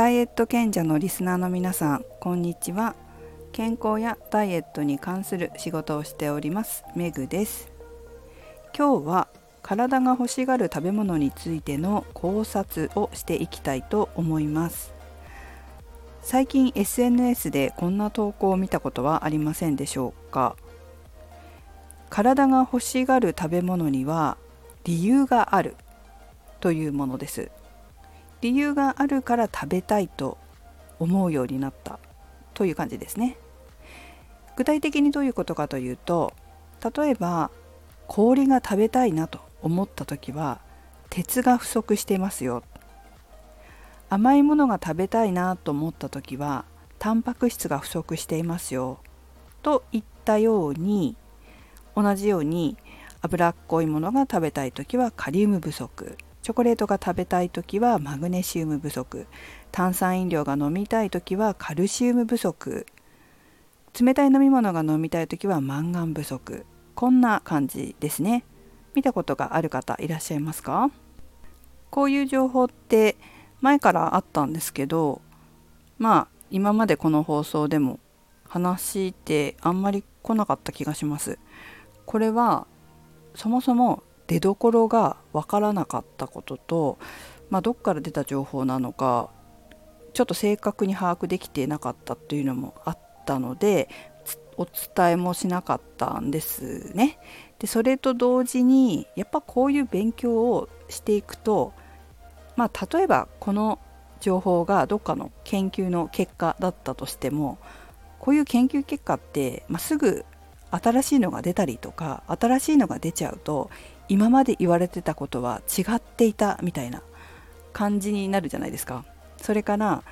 ダイエット賢者のリスナーの皆さんこんにちは。健康やダイエットに関する仕事をしておりますメグです。今日は体が欲しがる食べ物についての考察をしていきたいと思います。最近 SNS でこんな投稿を見たことはありませんでしょうか？体が欲しがる食べ物には理由があるというものです。理由があるから食べたいと思うようになったという感じですね。具体的にどういうことかというと例えば氷が食べたいなと思った時は鉄が不足していますよ。甘いものが食べたいなと思った時はタンパク質が不足していますよ。といったように同じように脂っこいものが食べたい時はカリウム不足。チョコレートが食べたい時はマグネシウム不足。炭酸飲料が飲みたい時はカルシウム不足。冷たい飲み物が飲みたい時はマンガン不足。こんな感じですね。見たことがある方いらっしゃいますか？こういう情報って前からあったんですけどまあ今までこの放送でも話してあんまり来なかった気がします。これはそもそも出どころが分からなかったことと、まあ、どっから出た情報なのかちょっと正確に把握できてなかったっていうのもあったのでお伝えもしなかったんですね。でそれと同時にやっぱこういう勉強をしていくとまあ例えばこの情報がどっかの研究の結果だったとしてもこういう研究結果って、まあ、すぐ新しいのが出たりとか新しいのが出ちゃうと今まで言われてたことは違っていたみたいな感じになるじゃないですか。それから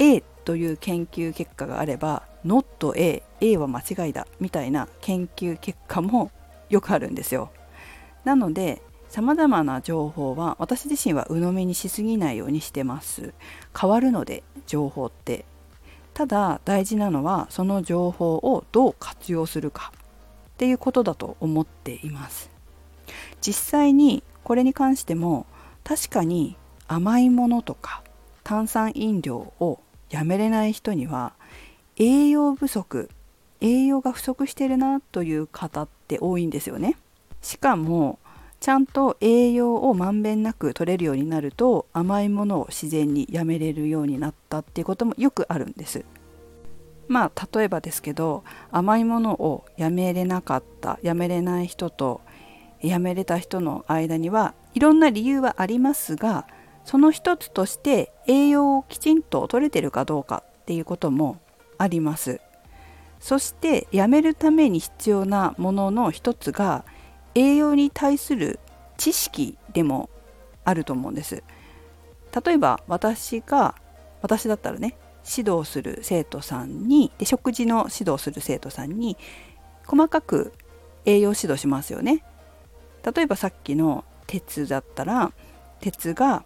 A という研究結果があれば Not A、A は間違いだみたいな研究結果もよくあるんですよ。なので様々な情報は私自身は鵜呑みにしすぎないようにしてます。変わるので情報って。ただ大事なのはその情報をどう活用するかっていうことだと思っています。実際にこれに関しても確かに甘いものとか炭酸飲料をやめれない人には栄養不足栄養が不足してるなという方って多いんですよね。しかもちゃんと栄養をまんべんなく取れるようになると甘いものを自然にやめれるようになったっていうこともよくあるんです。まあ例えばですけど甘いものをやめれなかったやめれない人と辞めれた人の間にはいろんな理由はありますがその一つとして栄養をきちんと取れてるかどうかっていうこともあります。そして辞めるために必要なものの一つが栄養に対する知識でもあると思うんです。例えば私が私だったらね指導する生徒さんにで食事の指導する生徒さんに細かく栄養指導しますよね。例えばさっきの鉄だったら鉄が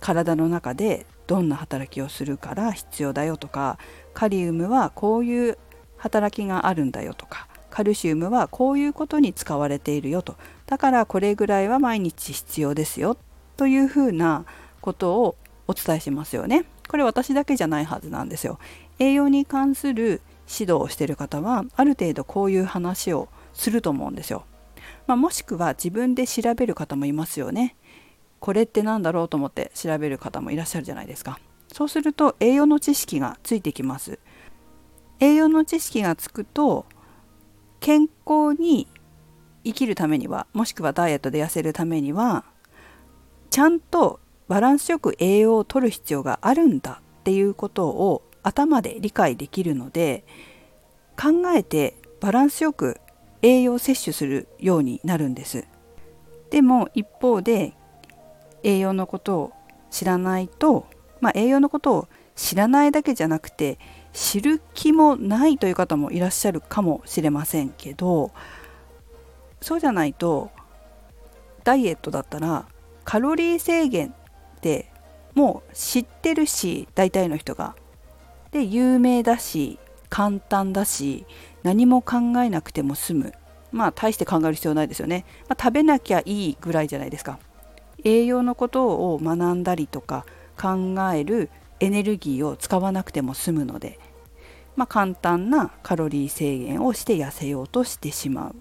体の中でどんな働きをするから必要だよとかカリウムはこういう働きがあるんだよとかカルシウムはこういうことに使われているよとだからこれぐらいは毎日必要ですよというふうなことをお伝えしますよね。これ私だけじゃないはずなんですよ。栄養に関する指導をしている方はある程度こういう話をすると思うんですよ。まあ、もしくは自分で調べる方もいますよね。これって何だろうと思って調べる方もいらっしゃるじゃないですか。そうすると栄養の知識がついてきます。栄養の知識がつくと健康に生きるためにはもしくはダイエットで痩せるためにはちゃんとバランスよく栄養を取る必要があるんだっていうことを頭で理解できるので考えてバランスよく栄養摂取するようになるんですでも一方で栄養のことを知らないと、まあ、栄養のことを知らないだけじゃなくて知る気もないという方もいらっしゃるかもしれませんけどそうじゃないとダイエットだったらカロリー制限ってもう知ってるし大体の人が。で有名だし簡単だし何も考えなくても済む。まあ大して考える必要ないですよね、まあ、食べなきゃいいぐらいじゃないですか。栄養のことを学んだりとか考えるエネルギーを使わなくても済むので、まあ、簡単なカロリー制限をして痩せようとしてしまう。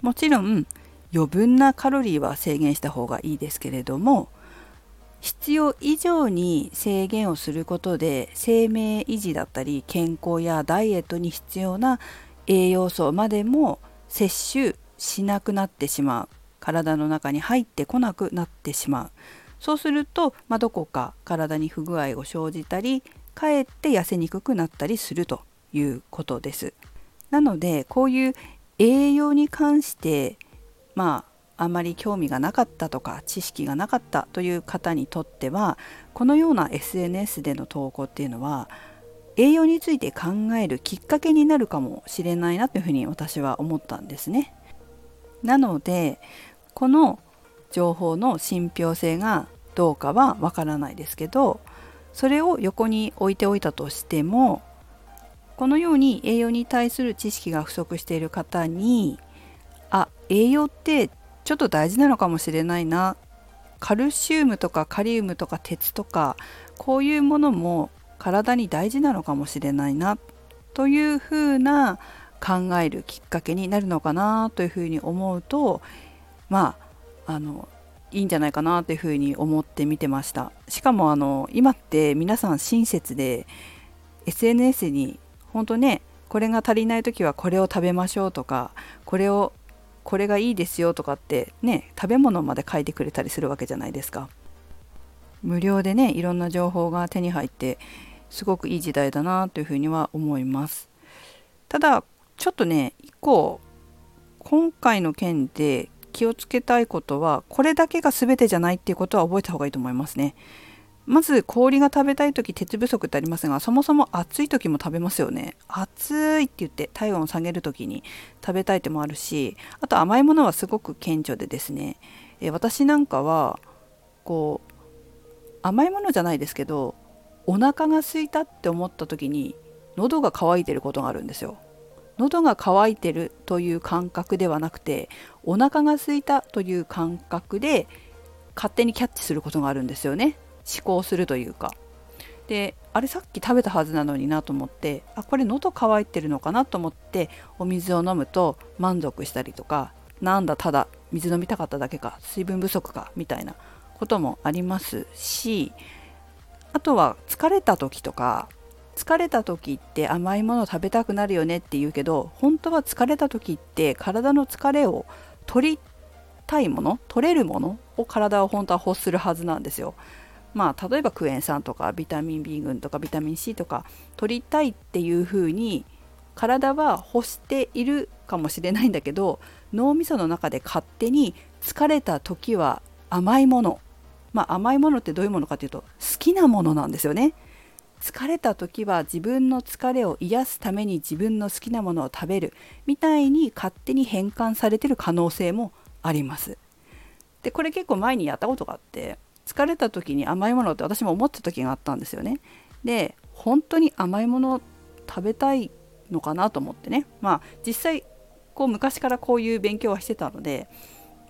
もちろん余分なカロリーは制限した方がいいですけれども必要以上に制限をすることで生命維持だったり健康やダイエットに必要な栄養素までも摂取しなくなってしまう体の中に入ってこなくなってしまうそうすると、まあ、どこか体に不具合を生じたりかえって痩せにくくなったりするということです。なのでこういう栄養に関してまああまり興味がなかったとか知識がなかったという方にとってはこのような SNS での投稿っていうのは栄養について考えるきっかけになるかもしれないなというふうに私は思ったんですね。なのでこの情報の信憑性がどうかはわからないですけどそれを横に置いておいたとしてもこのように栄養に対する知識が不足している方にあ栄養ってちょっと大事なのかもしれないな。カルシウムとかカリウムとか鉄とかこういうものも体に大事なのかもしれないな。というふうな考えるきっかけになるのかなというふうに思うとまああのいいんじゃないかなというふうに思って見てました。しかもあの今って皆さん親切で SNS に本当ねこれが足りない時はこれを食べましょうとかこれをこれがいいですよとかってね食べ物まで書いてくれたりするわけじゃないですか無料でねいろんな情報が手に入ってすごくいい時代だなというふうには思いますただちょっとね一個今回の件で気をつけたいことはこれだけが全てじゃないっていうことは覚えた方がいいと思いますね。まず氷が食べたい時鉄不足ってありますがそもそも暑い時も食べますよね。暑いって言って体温を下げる時に食べたいってもあるしあと甘いものはすごく顕著でですね、え私なんかはこう甘いものじゃないですけどお腹が空いたって思った時に喉が渇いてることがあるんですよ。喉が渇いてるという感覚ではなくてお腹が空いたという感覚で勝手にキャッチすることがあるんですよね。思考するというかであれさっき食べたはずなのになと思ってあこれ喉乾いてるのかなと思ってお水を飲むと満足したりとかなんだただ水飲みたかっただけか水分不足かみたいなこともありますしあとは疲れた時とか疲れた時って甘いもの食べたくなるよねって言うけど本当は疲れた時って体の疲れを取りたいもの取れるものを体は本当は欲するはずなんですよ。まあ例えばクエン酸とかビタミン B 群とかビタミン C とか取りたいっていう風に体は欲しているかもしれないんだけど脳みその中で勝手に疲れた時は甘いものまあ甘いものってどういうものかというと好きなものなんですよね。疲れた時は自分の疲れを癒すために自分の好きなものを食べるみたいに勝手に変換されてる可能性もあります。でこれ結構前にやったことがあって疲れた時に甘いものって私も思った時があったんですよね。で本当に甘いもの食べたいのかなと思ってねまあ実際こう昔からこういう勉強はしてたので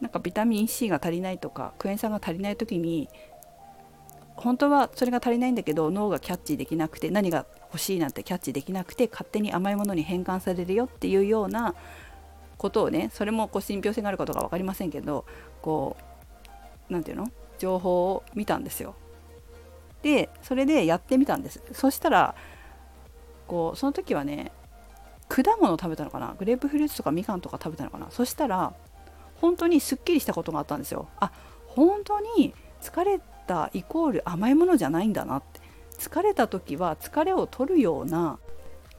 なんかビタミン C が足りないとかクエン酸が足りない時に本当はそれが足りないんだけど脳がキャッチできなくて何が欲しいなんてキャッチできなくて勝手に甘いものに変換されるよっていうようなことをねそれもこう信憑性があることが分かりませんけどこう何て言うの？情報を見たんですよ。でそれでやってみたんです。そしたらこうその時はね果物食べたのかな？グレープフルーツとかみかんとか食べたのかな？そしたら本当にすっきりしたことがあったんですよ。あ本当に疲れたイコール甘いものじゃないんだなって疲れた時は疲れを取るような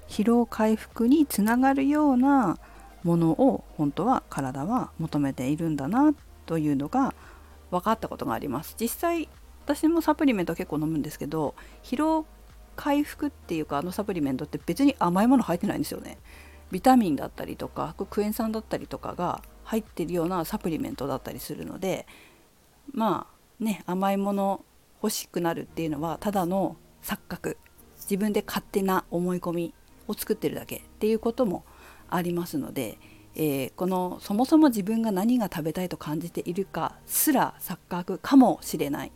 疲労回復につながるようなものを本当は体は求めているんだなというのが分かったことがあります。実際私もサプリメント結構飲むんですけど疲労回復っていうかあのサプリメントって別に甘いもの入ってないんですよね。ビタミンだったりとかクエン酸だったりとかが入ってるようなサプリメントだったりするのでまあね甘いもの欲しくなるっていうのはただの錯覚。自分で勝手な思い込みを作ってるだけっていうこともありますので、えー、このそもそも自分が何が食べたいと感じているかすら錯覚かもしれない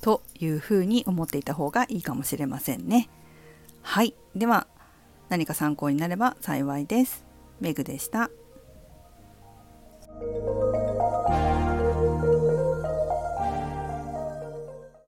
というふうに思っていた方がいいかもしれませんね。はいでは何か参考になれば幸いです。メグでした。